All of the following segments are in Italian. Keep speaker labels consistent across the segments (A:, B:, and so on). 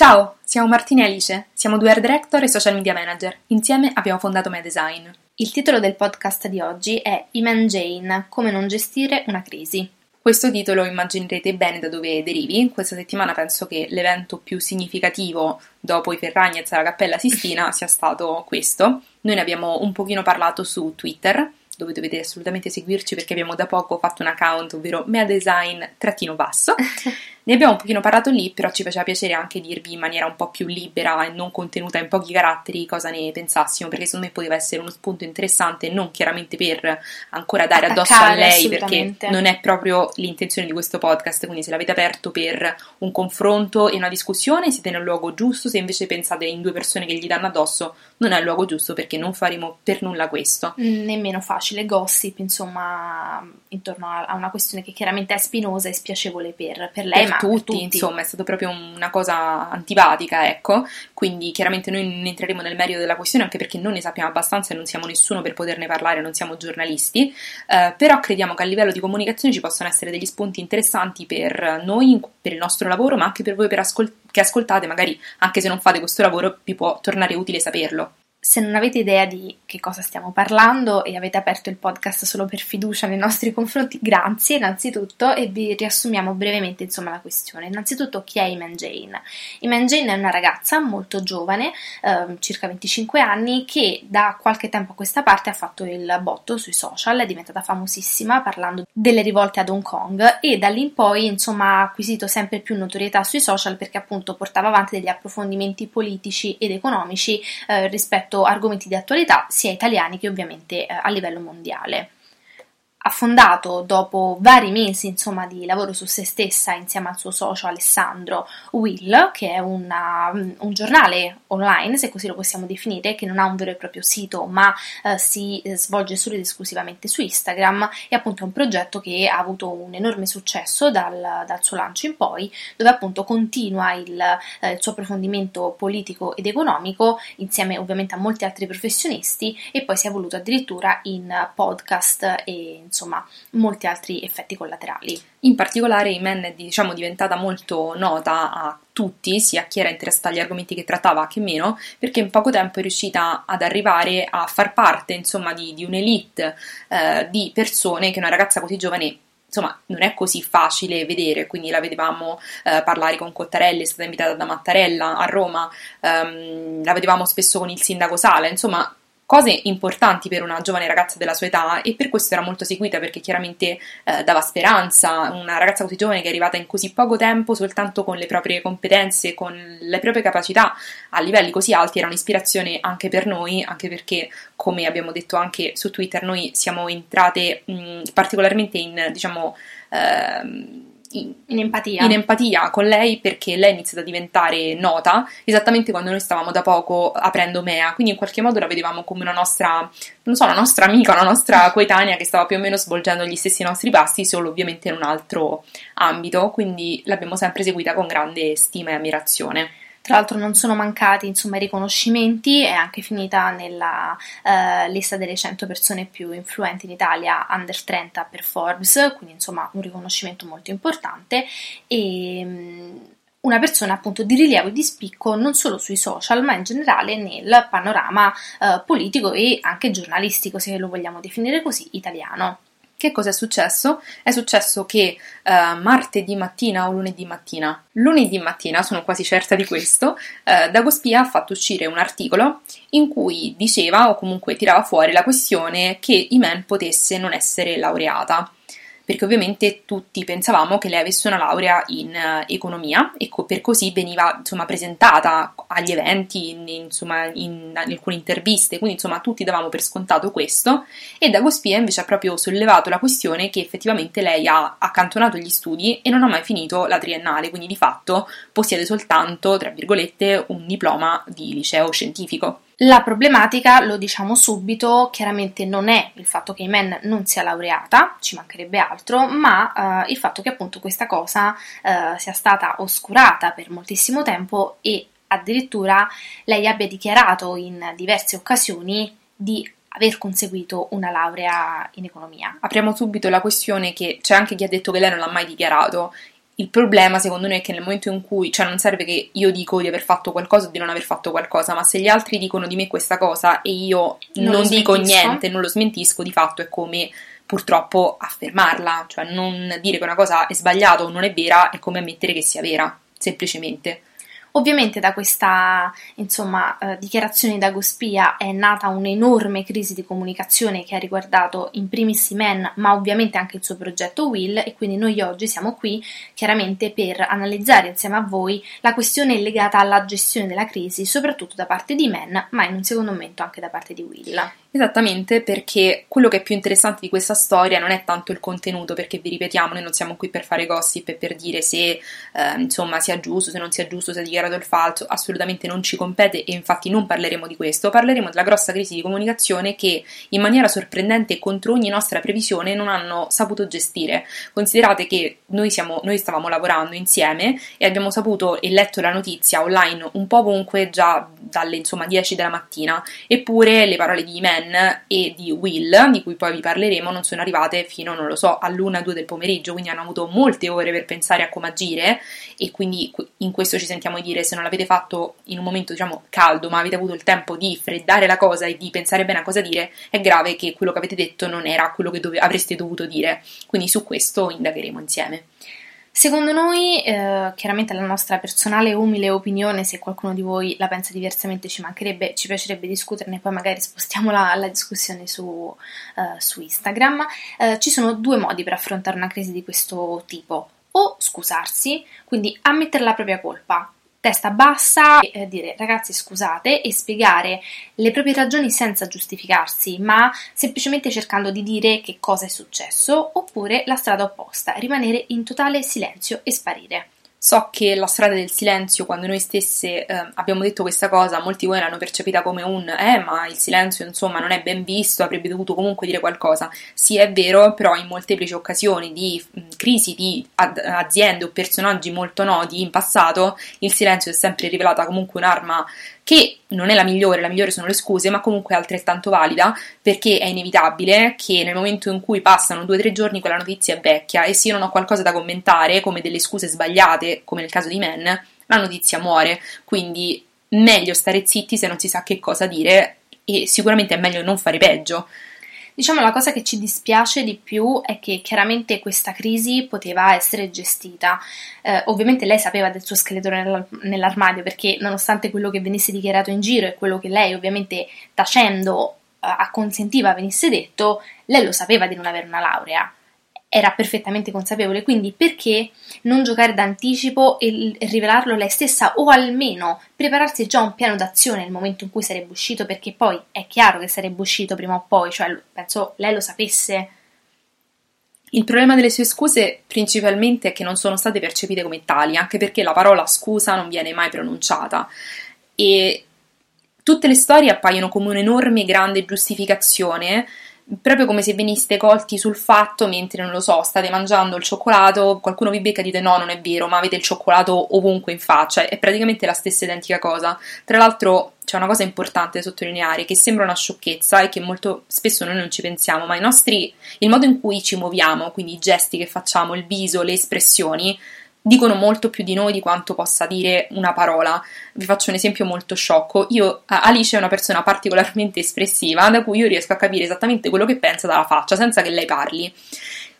A: Ciao, siamo Martina e Alice, siamo due art director e social media manager. Insieme abbiamo fondato Medesign.
B: Il titolo del podcast di oggi è Iman Jane, come non gestire una crisi.
A: Questo titolo immaginerete bene da dove derivi. Questa settimana penso che l'evento più significativo dopo i Ferragnez alla Cappella Sistina sia stato questo. Noi ne abbiamo un pochino parlato su Twitter, dove dovete assolutamente seguirci perché abbiamo da poco fatto un account, ovvero meadesign-basso. Ne abbiamo un pochino parlato lì, però ci faceva piacere anche dirvi in maniera un po' più libera e non contenuta in pochi caratteri cosa ne pensassimo, perché secondo me poteva essere uno spunto interessante, non chiaramente per ancora dare addosso a lei, perché non è proprio l'intenzione di questo podcast, quindi se l'avete aperto per un confronto e una discussione siete nel luogo giusto, se invece pensate in due persone che gli danno addosso non è il luogo giusto perché non faremo per nulla questo.
B: Mm, nemmeno facile, gossip, insomma, intorno a una questione che chiaramente è spinosa e spiacevole per, per lei,
A: per ma tutti, tutti, insomma, è stata proprio una cosa antipatica, ecco. Quindi chiaramente noi non entreremo nel merito della questione anche perché non ne sappiamo abbastanza e non siamo nessuno per poterne parlare, non siamo giornalisti, eh, però crediamo che a livello di comunicazione ci possano essere degli spunti interessanti per noi, per il nostro lavoro, ma anche per voi per ascol- che ascoltate, magari anche se non fate questo lavoro, vi può tornare utile saperlo.
B: Se non avete idea di che cosa stiamo parlando e avete aperto il podcast solo per fiducia nei nostri confronti, grazie innanzitutto e vi riassumiamo brevemente insomma la questione. Innanzitutto chi è Iman Jane? Iman Jane è una ragazza molto giovane, eh, circa 25 anni, che da qualche tempo a questa parte ha fatto il botto sui social, è diventata famosissima parlando delle rivolte ad Hong Kong e da lì in poi insomma ha acquisito sempre più notorietà sui social perché appunto portava avanti degli approfondimenti politici ed economici eh, rispetto a argomenti di attualità sia italiani che ovviamente eh, a livello mondiale ha fondato dopo vari mesi insomma, di lavoro su se stessa insieme al suo socio Alessandro Will, che è una, un giornale online, se così lo possiamo definire, che non ha un vero e proprio sito ma eh, si svolge solo ed esclusivamente su Instagram. E appunto è un progetto che ha avuto un enorme successo dal, dal suo lancio in poi, dove appunto continua il, eh, il suo approfondimento politico ed economico insieme ovviamente a molti altri professionisti e poi si è evoluto addirittura in podcast e insomma molti altri effetti collaterali.
A: In particolare Imen è diciamo, diventata molto nota a tutti, sia a chi era interessato agli argomenti che trattava che meno, perché in poco tempo è riuscita ad arrivare a far parte insomma, di, di un'elite eh, di persone che una ragazza così giovane insomma non è così facile vedere, quindi la vedevamo eh, parlare con Cottarelli, è stata invitata da Mattarella a Roma, ehm, la vedevamo spesso con il sindaco Sala, insomma cose importanti per una giovane ragazza della sua età e per questo era molto seguita perché chiaramente eh, dava speranza, una ragazza così giovane che è arrivata in così poco tempo soltanto con le proprie competenze, con le proprie capacità a livelli così alti era un'ispirazione anche per noi, anche perché come abbiamo detto anche su Twitter noi siamo entrate mh, particolarmente in diciamo eh,
B: in, in, empatia.
A: in, empatia. con lei perché lei è iniziata a diventare nota esattamente quando noi stavamo da poco aprendo Mea, quindi in qualche modo la vedevamo come una nostra, non so, una nostra amica, una nostra coetanea che stava più o meno svolgendo gli stessi nostri passi, solo ovviamente in un altro ambito, quindi l'abbiamo sempre seguita con grande stima e ammirazione.
B: Tra l'altro non sono mancati insomma, i riconoscimenti, è anche finita nella uh, lista delle 100 persone più influenti in Italia under 30 per Forbes, quindi insomma un riconoscimento molto importante e um, una persona appunto di rilievo e di spicco non solo sui social ma in generale nel panorama uh, politico e anche giornalistico se lo vogliamo definire così italiano.
A: Che cosa è successo? È successo che uh, martedì mattina o lunedì mattina, lunedì mattina, sono quasi certa di questo, uh, Dagospia ha fatto uscire un articolo in cui diceva o comunque tirava fuori la questione che Imen potesse non essere laureata perché ovviamente tutti pensavamo che lei avesse una laurea in uh, economia e co- per così veniva insomma, presentata agli eventi, in, insomma, in, in, alcune interviste, quindi insomma tutti davamo per scontato questo. E Dagospia invece ha proprio sollevato la questione che effettivamente lei ha accantonato gli studi e non ha mai finito la triennale, quindi di fatto possiede soltanto, tra virgolette, un diploma di liceo scientifico.
B: La problematica, lo diciamo subito, chiaramente non è il fatto che Imen non sia laureata, ci mancherebbe altro, ma uh, il fatto che appunto questa cosa uh, sia stata oscurata per moltissimo tempo e addirittura lei abbia dichiarato in diverse occasioni di aver conseguito una laurea in economia.
A: Apriamo subito la questione che c'è anche chi ha detto che lei non l'ha mai dichiarato Il problema, secondo noi, è che nel momento in cui, cioè non serve che io dico di aver fatto qualcosa o di non aver fatto qualcosa, ma se gli altri dicono di me questa cosa e io non, non dico niente, non lo smentisco, di fatto è come purtroppo affermarla, cioè non dire che una cosa è sbagliata o non è vera è come ammettere che sia vera, semplicemente.
B: Ovviamente da questa insomma, eh, dichiarazione da Gospia è nata un'enorme crisi di comunicazione che ha riguardato in primis Men, ma ovviamente anche il suo progetto Will e quindi noi oggi siamo qui chiaramente per analizzare insieme a voi la questione legata alla gestione della crisi, soprattutto da parte di Men, ma in un secondo momento anche da parte di Will.
A: Esattamente perché quello che è più interessante di questa storia non è tanto il contenuto, perché vi ripetiamo, noi non siamo qui per fare gossip e per dire se eh, insomma sia giusto, se non sia giusto, se ha dichiarato il falso, assolutamente non ci compete e infatti non parleremo di questo, parleremo della grossa crisi di comunicazione che in maniera sorprendente e contro ogni nostra previsione non hanno saputo gestire. Considerate che noi, siamo, noi stavamo lavorando insieme e abbiamo saputo e letto la notizia online un po' ovunque già dalle insomma 10 della mattina, eppure le parole di Imen e di Will, di cui poi vi parleremo, non sono arrivate fino, non lo so, all'una-due del pomeriggio, quindi hanno avuto molte ore per pensare a come agire e quindi in questo ci sentiamo di dire se non l'avete fatto in un momento diciamo caldo, ma avete avuto il tempo di freddare la cosa e di pensare bene a cosa dire, è grave che quello che avete detto non era quello che dove- avreste dovuto dire. Quindi su questo indagheremo insieme.
B: Secondo noi, eh, chiaramente la nostra personale e umile opinione, se qualcuno di voi la pensa diversamente ci mancherebbe, ci piacerebbe discuterne, poi magari spostiamo la, la discussione su, eh, su Instagram, eh, ci sono due modi per affrontare una crisi di questo tipo. O scusarsi, quindi ammettere la propria colpa, testa bassa e eh, dire ragazzi scusate e spiegare le proprie ragioni senza giustificarsi, ma semplicemente cercando di dire che cosa è successo, oppure la strada opposta, rimanere in totale silenzio e sparire.
A: So che la strada del silenzio, quando noi stesse eh, abbiamo detto questa cosa, molti di voi l'hanno percepita come un eh, ma il silenzio insomma non è ben visto, avrebbe dovuto comunque dire qualcosa. Sì, è vero, però in molteplici occasioni di mh, crisi di ad- aziende o personaggi molto noti in passato, il silenzio è sempre rivelata comunque un'arma che non è la migliore, la migliore sono le scuse, ma comunque è altrettanto valida perché è inevitabile che nel momento in cui passano due o tre giorni quella notizia è vecchia e se io non ho qualcosa da commentare, come delle scuse sbagliate, come nel caso di Men, la notizia muore. Quindi meglio stare zitti se non si sa che cosa dire e sicuramente è meglio non fare peggio.
B: Diciamo la cosa che ci dispiace di più è che chiaramente questa crisi poteva essere gestita. Eh, ovviamente lei sapeva del suo scheletro nell'armadio perché nonostante quello che venisse dichiarato in giro e quello che lei ovviamente tacendo eh, acconsentiva venisse detto, lei lo sapeva di non avere una laurea era perfettamente consapevole, quindi perché non giocare d'anticipo e rivelarlo lei stessa o almeno prepararsi già un piano d'azione nel momento in cui sarebbe uscito, perché poi è chiaro che sarebbe uscito prima o poi, cioè penso lei lo sapesse.
A: Il problema delle sue scuse principalmente è che non sono state percepite come tali, anche perché la parola scusa non viene mai pronunciata e tutte le storie appaiono come un'enorme grande giustificazione proprio come se veniste colti sul fatto mentre, non lo so, state mangiando il cioccolato, qualcuno vi becca e dite no, non è vero, ma avete il cioccolato ovunque in faccia, è praticamente la stessa identica cosa. Tra l'altro c'è una cosa importante da sottolineare che sembra una sciocchezza e che molto spesso noi non ci pensiamo, ma i nostri, il modo in cui ci muoviamo, quindi i gesti che facciamo, il viso, le espressioni, dicono molto più di noi di quanto possa dire una parola. Vi faccio un esempio molto sciocco. Io, Alice è una persona particolarmente espressiva, da cui io riesco a capire esattamente quello che pensa dalla faccia, senza che lei parli.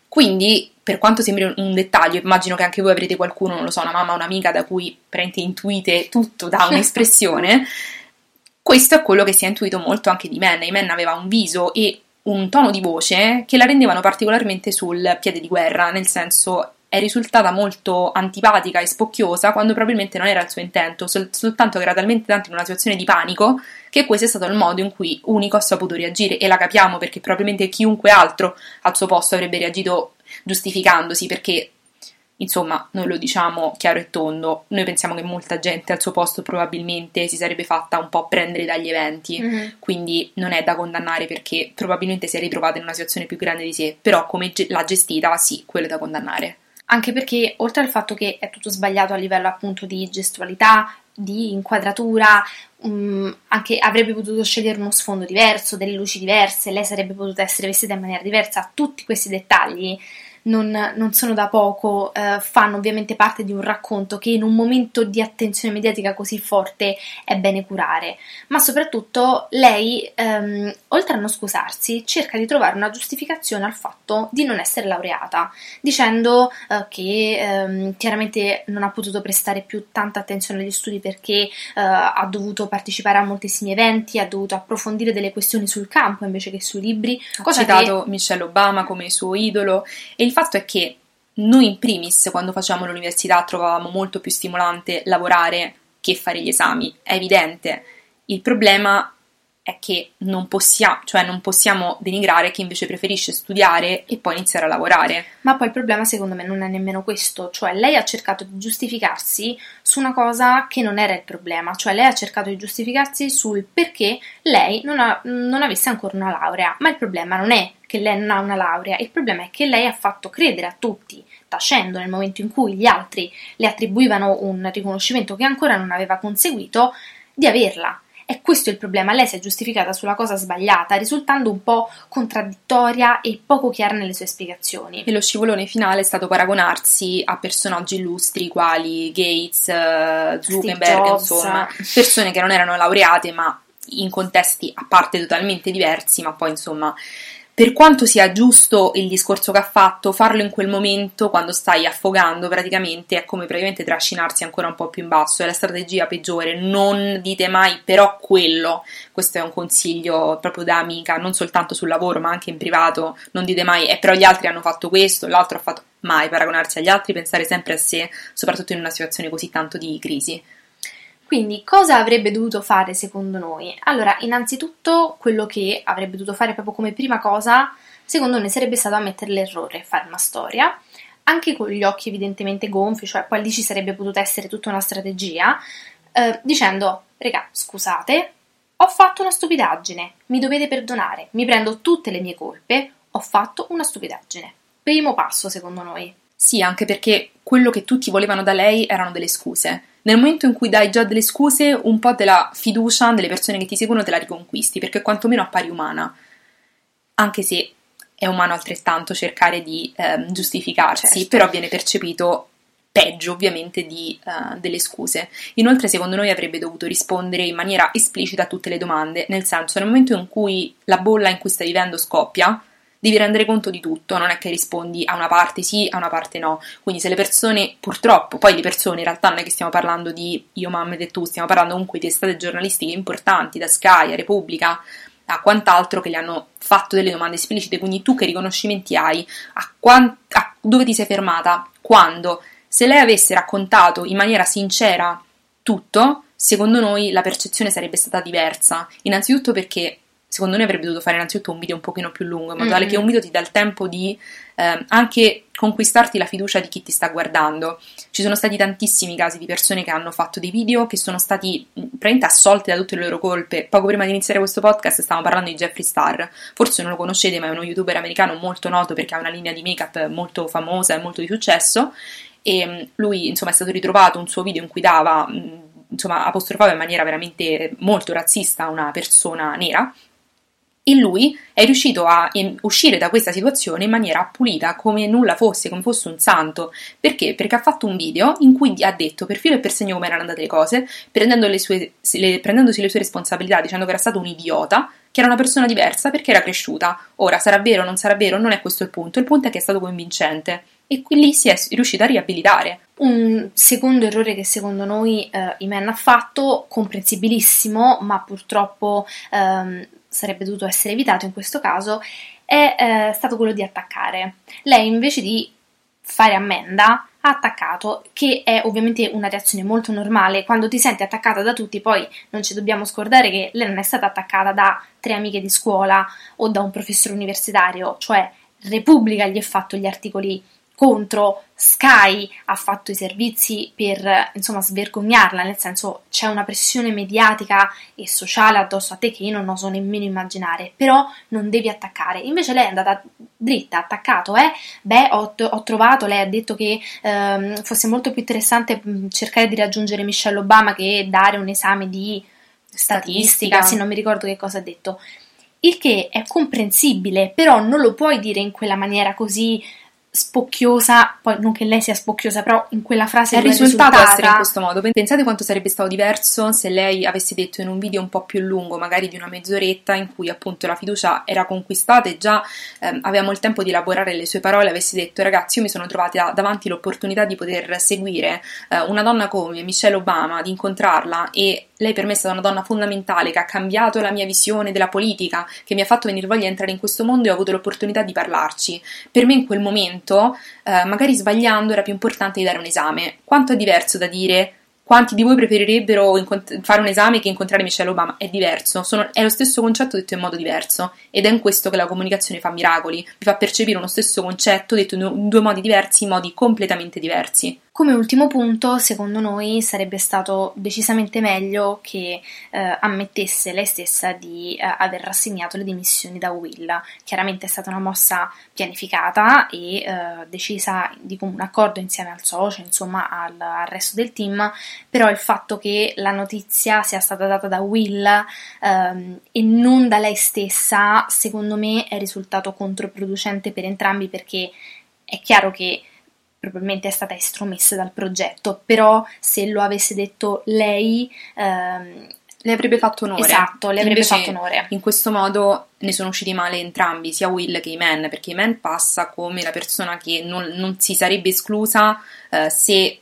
A: Quindi, per quanto sembri un dettaglio, immagino che anche voi avrete qualcuno, non lo so, una mamma, un'amica da cui prende intuite tutto da un'espressione. Questo è quello che si è intuito molto anche di Men. Men aveva un viso e un tono di voce che la rendevano particolarmente sul piede di guerra, nel senso è risultata molto antipatica e spocchiosa quando probabilmente non era il suo intento, sol- soltanto che era talmente tanto in una situazione di panico che questo è stato il modo in cui Unico ha saputo reagire e la capiamo perché probabilmente chiunque altro al suo posto avrebbe reagito giustificandosi perché insomma noi lo diciamo chiaro e tondo noi pensiamo che molta gente al suo posto probabilmente si sarebbe fatta un po' prendere dagli eventi mm-hmm. quindi non è da condannare perché probabilmente si è ritrovata in una situazione più grande di sé però come ge- l'ha gestita sì quello è da condannare
B: anche perché oltre al fatto che è tutto sbagliato a livello appunto di gestualità, di inquadratura, um, anche avrebbe potuto scegliere uno sfondo diverso, delle luci diverse, lei sarebbe potuta essere vestita in maniera diversa, tutti questi dettagli non, non sono da poco, eh, fanno ovviamente parte di un racconto che in un momento di attenzione mediatica così forte è bene curare, ma soprattutto lei, ehm, oltre a non scusarsi, cerca di trovare una giustificazione al fatto di non essere laureata, dicendo eh, che ehm, chiaramente non ha potuto prestare più tanta attenzione agli studi perché eh, ha dovuto partecipare a moltissimi eventi, ha dovuto approfondire delle questioni sul campo invece che sui libri.
A: Ha citato che... Michelle Obama come suo idolo e il fatto è che noi in primis quando facevamo l'università trovavamo molto più stimolante lavorare che fare gli esami, è evidente. Il problema è che non possiamo, cioè non possiamo denigrare chi invece preferisce studiare e poi iniziare a lavorare.
B: Ma poi il problema secondo me non è nemmeno questo, cioè lei ha cercato di giustificarsi su una cosa che non era il problema, cioè lei ha cercato di giustificarsi sul perché lei non, ha, non avesse ancora una laurea, ma il problema non è che lei non ha una laurea, il problema è che lei ha fatto credere a tutti, tacendo nel momento in cui gli altri le attribuivano un riconoscimento che ancora non aveva conseguito, di averla è questo il problema, lei si è giustificata sulla cosa sbagliata, risultando un po' contraddittoria e poco chiara nelle sue spiegazioni.
A: E lo scivolone finale è stato paragonarsi a personaggi illustri quali Gates, eh, Zuckerberg, insomma, persone che non erano laureate ma in contesti a parte totalmente diversi, ma poi insomma per quanto sia giusto il discorso che ha fatto, farlo in quel momento, quando stai affogando, praticamente è come praticamente trascinarsi ancora un po' più in basso, è la strategia peggiore. Non dite mai però quello. Questo è un consiglio proprio da amica, non soltanto sul lavoro, ma anche in privato. Non dite mai, eh, però gli altri hanno fatto questo, l'altro ha fatto. Mai paragonarsi agli altri, pensare sempre a sé, soprattutto in una situazione così tanto di crisi.
B: Quindi cosa avrebbe dovuto fare secondo noi? Allora, innanzitutto quello che avrebbe dovuto fare proprio come prima cosa, secondo noi sarebbe stato ammettere l'errore, fare una storia, anche con gli occhi evidentemente gonfi, cioè poi lì ci sarebbe potuta essere tutta una strategia, eh, dicendo, regà, scusate, ho fatto una stupidaggine, mi dovete perdonare, mi prendo tutte le mie colpe, ho fatto una stupidaggine. Primo passo secondo noi.
A: Sì, anche perché quello che tutti volevano da lei erano delle scuse nel momento in cui dai già delle scuse, un po' della fiducia delle persone che ti seguono te la riconquisti, perché quantomeno appari umana. Anche se è umano altrettanto cercare di eh, giustificarsi, certo. però viene percepito peggio ovviamente di, uh, delle scuse. Inoltre secondo noi avrebbe dovuto rispondere in maniera esplicita a tutte le domande, nel senso nel momento in cui la bolla in cui stai vivendo scoppia, devi rendere conto di tutto, non è che rispondi a una parte sì, a una parte no. Quindi se le persone, purtroppo, poi le persone in realtà non è che stiamo parlando di io, mamma e tu, stiamo parlando comunque di testate giornalistiche importanti, da Sky, a Repubblica, a quant'altro che le hanno fatto delle domande esplicite, quindi tu che riconoscimenti hai, a, quant- a dove ti sei fermata, quando, se lei avesse raccontato in maniera sincera tutto, secondo noi la percezione sarebbe stata diversa. Innanzitutto perché secondo noi avrebbe dovuto fare innanzitutto un video un pochino più lungo, in modo tale mm-hmm. che un video ti dà il tempo di eh, anche conquistarti la fiducia di chi ti sta guardando. Ci sono stati tantissimi casi di persone che hanno fatto dei video che sono stati mm, praticamente assolte da tutte le loro colpe. Poco prima di iniziare questo podcast stavamo parlando di Jeffree Star, forse non lo conoscete, ma è uno youtuber americano molto noto perché ha una linea di make-up molto famosa e molto di successo. E mm, lui, insomma, è stato ritrovato un suo video in cui dava mm, insomma, apostrofava in maniera veramente molto razzista una persona nera e lui è riuscito a uscire da questa situazione in maniera pulita, come nulla fosse, come fosse un santo. Perché? Perché ha fatto un video in cui ha detto per filo e per segno come erano andate le cose, le sue, le, prendendosi le sue responsabilità, dicendo che era stato un idiota, che era una persona diversa perché era cresciuta. Ora, sarà vero o non sarà vero, non è questo il punto, il punto è che è stato convincente. E qui lì si è riuscita a riabilitare.
B: Un secondo errore che secondo noi eh, Imen ha fatto, comprensibilissimo, ma purtroppo ehm, sarebbe dovuto essere evitato in questo caso, è eh, stato quello di attaccare. Lei invece di fare ammenda ha attaccato, che è ovviamente una reazione molto normale. Quando ti senti attaccata da tutti, poi non ci dobbiamo scordare che lei non è stata attaccata da tre amiche di scuola o da un professore universitario, cioè Repubblica gli ha fatto gli articoli contro Sky ha fatto i servizi per insomma svergognarla, nel senso c'è una pressione mediatica e sociale addosso a te che io non oso nemmeno immaginare, però non devi attaccare. Invece lei è andata dritta, attaccato, eh? Beh, ho, ho trovato, lei ha detto che ehm, fosse molto più interessante cercare di raggiungere Michelle Obama che dare un esame di statistica, statistica. sì, non mi ricordo che cosa ha detto. Il che è comprensibile, però non lo puoi dire in quella maniera così spocchiosa, poi non che lei sia spocchiosa, però in quella frase
A: è risultato essere in questo modo. Pensate quanto sarebbe stato diverso se lei avesse detto in un video un po' più lungo, magari di una mezz'oretta, in cui appunto la fiducia era conquistata e già ehm, avevamo il tempo di elaborare le sue parole, avesse detto ragazzi io mi sono trovata davanti l'opportunità di poter seguire eh, una donna come Michelle Obama, di incontrarla e lei per me è stata una donna fondamentale che ha cambiato la mia visione della politica, che mi ha fatto venire voglia di entrare in questo mondo e ho avuto l'opportunità di parlarci. Per me in quel momento, eh, magari sbagliando, era più importante di dare un esame. Quanto è diverso da dire quanti di voi preferirebbero incont- fare un esame che incontrare Michelle Obama? È diverso, sono, è lo stesso concetto detto in modo diverso ed è in questo che la comunicazione fa miracoli, vi fa percepire uno stesso concetto detto in due modi diversi, in modi completamente diversi.
B: Come ultimo punto, secondo noi sarebbe stato decisamente meglio che eh, ammettesse lei stessa di eh, aver rassegnato le dimissioni da Will. Chiaramente è stata una mossa pianificata e eh, decisa di comune accordo insieme al socio, insomma al, al, resto del team, però il fatto che la notizia sia stata data da Will ehm, e non da lei stessa, secondo me è risultato controproducente per entrambi perché è chiaro che probabilmente è stata estromessa dal progetto, però se lo avesse detto lei... Ehm,
A: le avrebbe fatto onore.
B: Esatto, le avrebbe Invece, fatto onore.
A: In questo modo ne sono usciti male entrambi, sia Will che Iman, perché Iman passa come la persona che non, non si sarebbe esclusa eh, se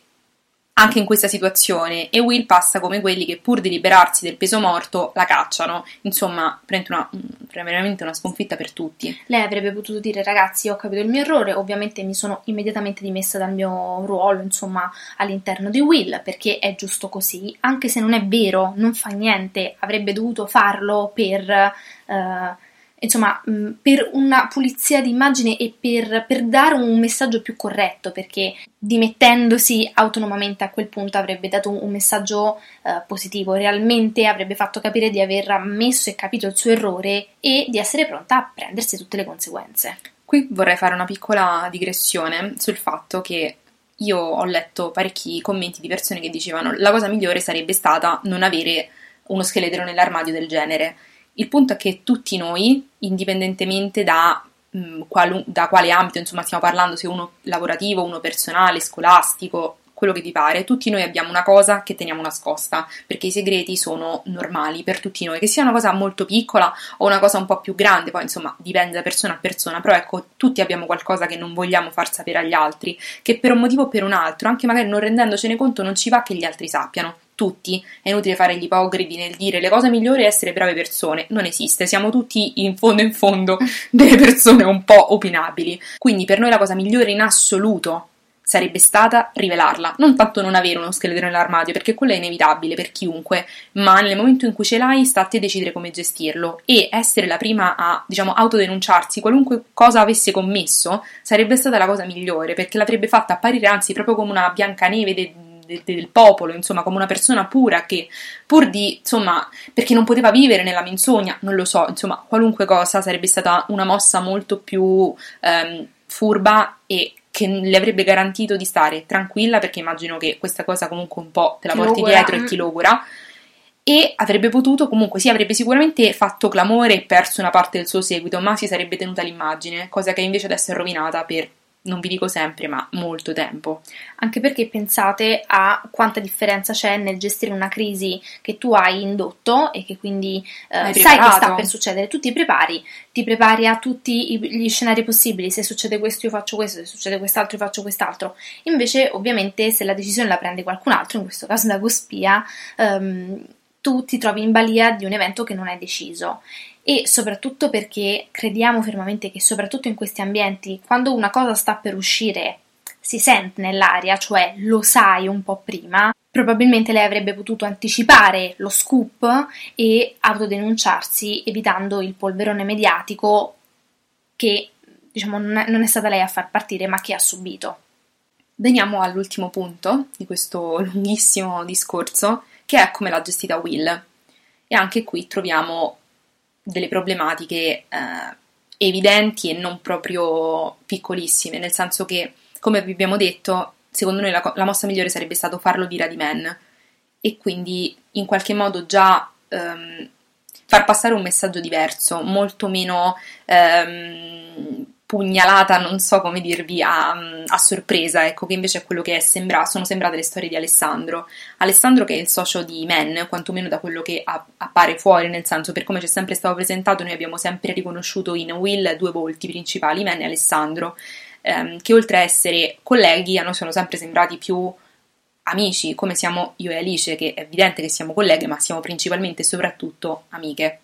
A: anche in questa situazione e Will passa come quelli che pur di liberarsi del peso morto la cacciano. Insomma, una, veramente una sconfitta per tutti.
B: Lei avrebbe potuto dire ragazzi ho capito il mio errore, ovviamente mi sono immediatamente dimessa dal mio ruolo insomma all'interno di Will perché è giusto così, anche se non è vero, non fa niente, avrebbe dovuto farlo per... Uh, insomma, mm, per una pulizia di immagine e per, per, dare un messaggio più corretto, perché dimettendosi autonomamente a quel punto avrebbe dato un, messaggio uh, positivo, realmente avrebbe fatto capire di aver ammesso e capito il suo errore e di essere pronta a prendersi tutte le conseguenze.
A: Qui vorrei fare una piccola digressione sul fatto che io ho letto parecchi commenti di persone che dicevano la cosa migliore sarebbe stata non avere uno scheletro nell'armadio del genere il punto è che tutti noi, indipendentemente da, mh, mm, qual, da quale ambito insomma, stiamo parlando, se uno lavorativo, uno personale, scolastico, quello che vi pare, tutti noi abbiamo una cosa che teniamo nascosta, perché i segreti sono normali per tutti noi, che sia una cosa molto piccola o una cosa un po' più grande, poi insomma dipende da persona a persona, però ecco, tutti abbiamo qualcosa che non vogliamo far sapere agli altri, che per un motivo o per un altro, anche magari non rendendocene conto, non ci va che gli altri sappiano tutti, è inutile fare gli ipocriti nel dire le cose migliori è essere brave persone, non esiste, siamo tutti in fondo in fondo delle persone un po' opinabili, quindi per noi la cosa migliore in assoluto sarebbe stata rivelarla, non tanto non avere uno scheletro nell'armadio, perché quello è inevitabile per chiunque, ma nel momento in cui ce l'hai sta a te decidere come gestirlo. E essere la prima a, diciamo, autodenunciarsi qualunque cosa avesse commesso sarebbe stata la cosa migliore, perché l'avrebbe fatta apparire anzi proprio come una Biancaneve de- del, del popolo, insomma, come una persona pura che pur di, insomma, perché non poteva vivere nella menzogna, non lo so, insomma, qualunque cosa sarebbe stata una mossa molto più ehm, furba e che le avrebbe garantito di stare tranquilla perché immagino che questa cosa comunque un po' te la ti porti logora. dietro e ti logora e avrebbe potuto comunque sì avrebbe sicuramente fatto clamore e perso una parte del suo seguito ma si sarebbe tenuta l'immagine cosa che invece adesso è rovinata per non vi dico sempre, ma molto tempo.
B: Anche perché pensate a quanta differenza c'è nel gestire una crisi che tu hai indotto e che quindi eh, sai che sta per succedere. Tu ti prepari, ti prepari a tutti gli scenari possibili. Se succede questo, io faccio questo, se succede quest'altro, io faccio quest'altro. Invece, ovviamente, se la decisione la prende qualcun altro, in questo caso la Gospia, ehm, tu ti trovi in balia di un evento che non è deciso e soprattutto perché crediamo fermamente che soprattutto in questi ambienti quando una cosa sta per uscire si sente nell'aria, cioè lo sai un po' prima, probabilmente lei avrebbe potuto anticipare lo scoop e autodenunciarsi evitando il polverone mediatico che diciamo non è stata lei a far partire ma che ha subito.
A: Veniamo all'ultimo punto di questo lunghissimo discorso che è come l'ha gestita Will. E anche qui troviamo delle problematiche eh, evidenti e non proprio piccolissime, nel senso che, come vi abbiamo detto, secondo noi la, la mossa migliore sarebbe stato farlo dire a Man e quindi in qualche modo già ehm, far passare un messaggio diverso, molto meno ehm, pugnalata, non so come dirvi, a, a, sorpresa, ecco, che invece è quello che è sembra, sono sembrate le storie di Alessandro. Alessandro che è il socio di Men, quantomeno da quello che a, appare fuori, nel senso, per come ci è sempre stato presentato, noi abbiamo sempre riconosciuto in Will due volti principali, Men e Alessandro, ehm, che oltre a essere colleghi, a noi sono sempre sembrati più amici, come siamo io e Alice, che è evidente che siamo colleghe, ma siamo principalmente e soprattutto amiche.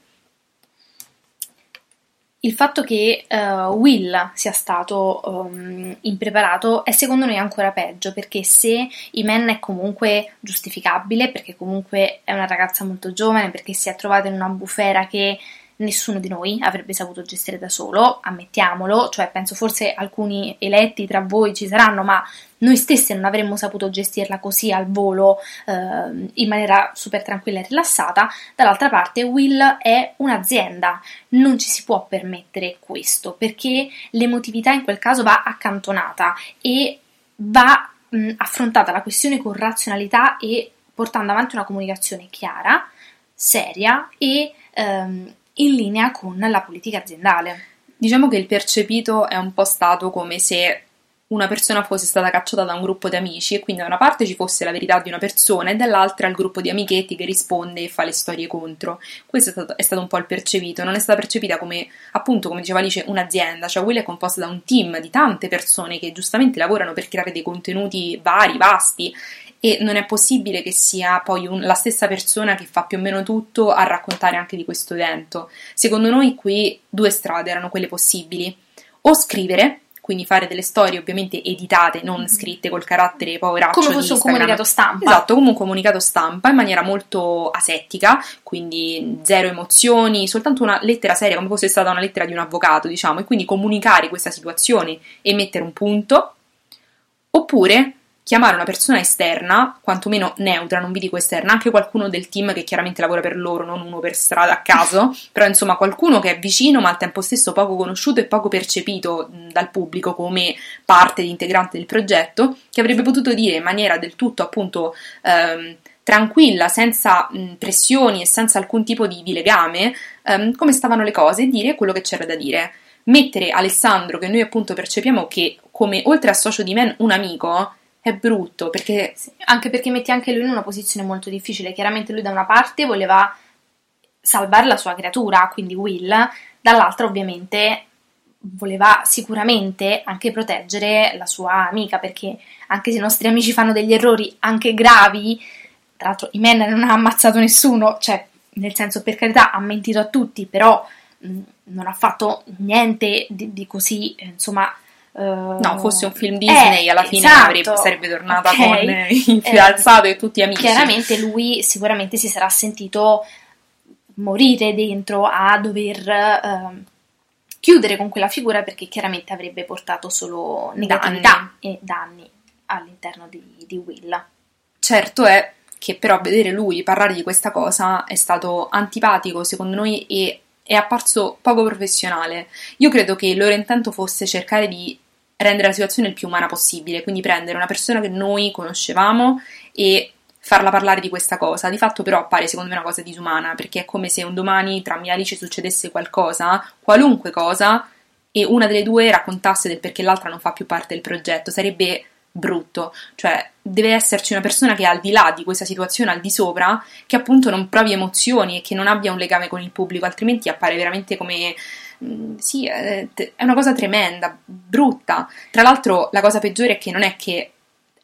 B: Il fatto che uh, Will sia stato um, impreparato è secondo noi ancora peggio perché se Imen è comunque giustificabile, perché comunque è una ragazza molto giovane, perché si è trovata in una bufera che nessuno di noi avrebbe saputo gestire da solo, ammettiamolo, cioè penso forse alcuni eletti tra voi ci saranno, ma noi stessi non avremmo saputo gestirla così al volo eh, in maniera super tranquilla e rilassata. Dall'altra parte, Will è un'azienda, non ci si può permettere questo perché l'emotività in quel caso va accantonata e va mh, affrontata la questione con razionalità e portando avanti una comunicazione chiara, seria e ehm, in linea con la politica aziendale.
A: Diciamo che il percepito è un po' stato come se una persona fosse stata cacciata da un gruppo di amici e quindi da una parte ci fosse la verità di una persona e dall'altra il gruppo di amichetti che risponde e fa le storie contro. Questo è stato, è stato un po' il percepito, non è stata percepita come, appunto, come diceva Alice, un'azienda, cioè Will è composta da un team di tante persone che giustamente lavorano per creare dei contenuti vari, vasti e non è possibile che sia poi un, la stessa persona che fa più o meno tutto a raccontare anche di questo evento. Secondo noi qui due strade erano quelle possibili, o scrivere quindi fare delle storie ovviamente editate, non mm-hmm. scritte col carattere poveraccio
B: come fosse un comunicato stampa.
A: Esatto, come un comunicato stampa in maniera molto asettica, quindi zero emozioni, soltanto una lettera seria, come fosse stata una lettera di un avvocato, diciamo, e quindi comunicare questa situazione e mettere un punto. Oppure chiamare una persona esterna, quantomeno neutra, non vi dico esterna, anche qualcuno del team che chiaramente lavora per loro, non uno per strada a caso, però insomma qualcuno che è vicino ma al tempo stesso poco conosciuto e poco percepito dal pubblico come parte integrante del progetto, che avrebbe potuto dire in maniera del tutto appunto ehm, tranquilla, senza mh, pressioni e senza alcun tipo di, di legame, ehm, come stavano le cose e dire quello che c'era da dire. Mettere Alessandro, che noi appunto percepiamo che come oltre a socio di men un amico, è brutto perché
B: sì, anche perché metti anche lui in una posizione molto difficile. Chiaramente lui da una parte voleva salvare la sua creatura, quindi Will, dall'altra ovviamente voleva sicuramente anche proteggere la sua amica perché anche se i nostri amici fanno degli errori anche gravi, tra l'altro Imen non ha ammazzato nessuno, cioè nel senso per carità ha mentito a tutti, però mh, non ha fatto niente di, di così, insomma,
A: no, fosse un film Disney, eh, alla fine esatto, avrebbe, sarebbe tornata okay. con il fidanzato eh, e tutti amici.
B: Chiaramente lui sicuramente si sarà sentito morire dentro a dover uh, chiudere con quella figura perché chiaramente avrebbe portato solo negatività danni. e danni all'interno di, di Will.
A: Certo è che però vedere lui parlare di questa cosa è stato antipatico secondo noi e è apparso poco professionale. Io credo che il loro intento fosse cercare di rendere la situazione il più umana possibile, quindi prendere una persona che noi conoscevamo e farla parlare di questa cosa. Di fatto però appare secondo me una cosa disumana, perché è come se un domani tra me e Alice succedesse qualcosa, qualunque cosa, e una delle due raccontasse del perché l'altra non fa più parte del progetto. Sarebbe brutto, cioè deve esserci una persona che è al di là di questa situazione, al di sopra, che appunto non provi emozioni e che non abbia un legame con il pubblico, altrimenti appare veramente come sì, è, è una cosa tremenda, brutta. Tra l'altro, la cosa peggiore è che non è che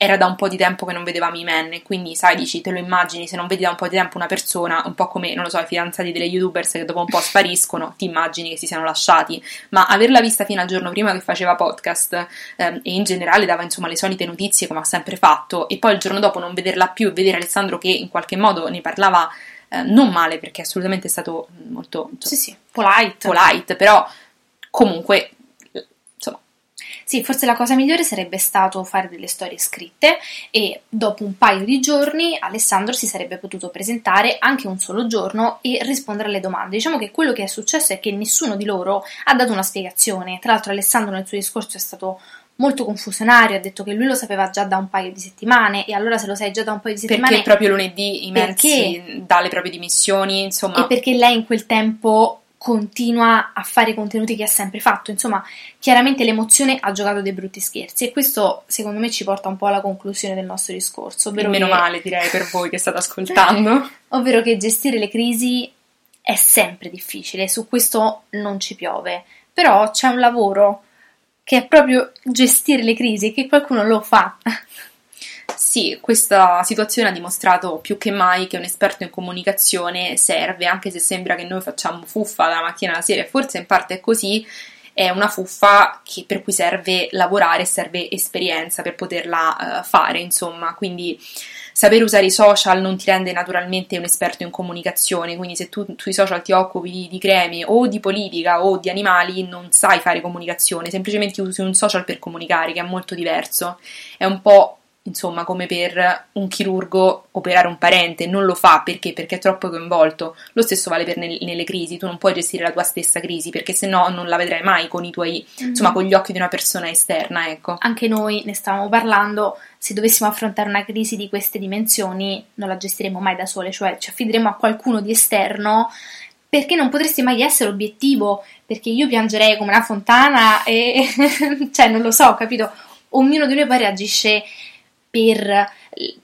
A: era da un po' di tempo che non vedevamo i men, quindi sai, dici, te lo immagini, se non vedi da un po' di tempo una persona, un po' come, non lo so, i fidanzati delle youtubers che dopo un po' spariscono, ti immagini che si siano lasciati, ma averla vista fino al giorno prima che faceva podcast ehm, e in generale dava insomma le solite notizie come ha sempre fatto, e poi il giorno dopo non vederla più e vedere Alessandro che in qualche modo ne parlava eh, non male perché assolutamente è stato molto
B: insomma, sì, sì, polite.
A: polite, però comunque
B: sì, forse la cosa migliore sarebbe stato fare delle storie scritte e dopo un paio di giorni Alessandro si sarebbe potuto presentare anche un solo giorno e rispondere alle domande. Diciamo che quello che è successo è che nessuno di loro ha dato una spiegazione. Tra l'altro Alessandro nel suo discorso è stato molto confusionario, ha detto che lui lo sapeva già da un paio di settimane e allora se lo sai già da un paio di settimane...
A: Perché proprio lunedì i Merzi dà le proprie dimissioni, insomma...
B: E perché lei in quel tempo continua a fare i contenuti che ha sempre fatto. Insomma, chiaramente l'emozione ha giocato dei brutti scherzi e questo secondo me ci porta un po' alla conclusione del nostro discorso.
A: Meno che... male direi per voi che state ascoltando.
B: ovvero che gestire le crisi è sempre difficile, su questo non ci piove, però c'è un lavoro che è proprio gestire le crisi e che qualcuno lo fa.
A: Sì, questa situazione ha dimostrato più che mai che un esperto in comunicazione serve, anche se sembra che noi facciamo fuffa dalla mattina alla sera, e forse in parte è così, è una fuffa che, per cui serve lavorare, serve esperienza per poterla uh, fare, insomma, quindi Sapere usare i social non ti rende naturalmente un esperto in comunicazione, quindi se tu sui social ti occupi di creme o di politica o di animali non sai fare comunicazione, semplicemente usi un social per comunicare, che è molto diverso. È un po' insomma, come per un chirurgo operare un parente, non lo fa perché? Perché è troppo coinvolto. Lo stesso vale per ne- nelle crisi, tu non puoi gestire la tua stessa crisi perché se no non la vedrai mai con i tuoi, mm-hmm. insomma, con gli occhi di una persona esterna, ecco.
B: Anche noi ne stavamo parlando, se dovessimo affrontare una crisi di queste dimensioni non la gestiremo mai da sole, cioè ci affideremo a qualcuno di esterno perché non potresti mai essere obiettivo, perché io piangerei come una fontana e cioè non lo so, capito? Ognuno di noi poi reagisce per,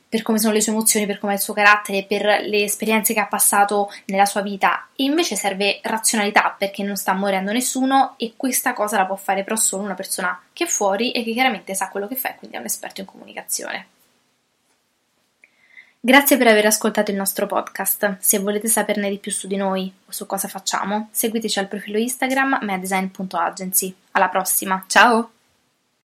B: per, come sono le sue emozioni, per come è il suo carattere, per le esperienze che ha passato nella sua vita. E invece serve razionalità perché non sta morendo nessuno e questa cosa la può fare però solo una persona che è fuori e che chiaramente sa quello che fa e quindi è un esperto in comunicazione. Grazie per aver ascoltato il nostro podcast. Se volete saperne di più su di noi o su cosa facciamo, seguiteci al profilo Instagram medesign.agency. Alla prossima, ciao!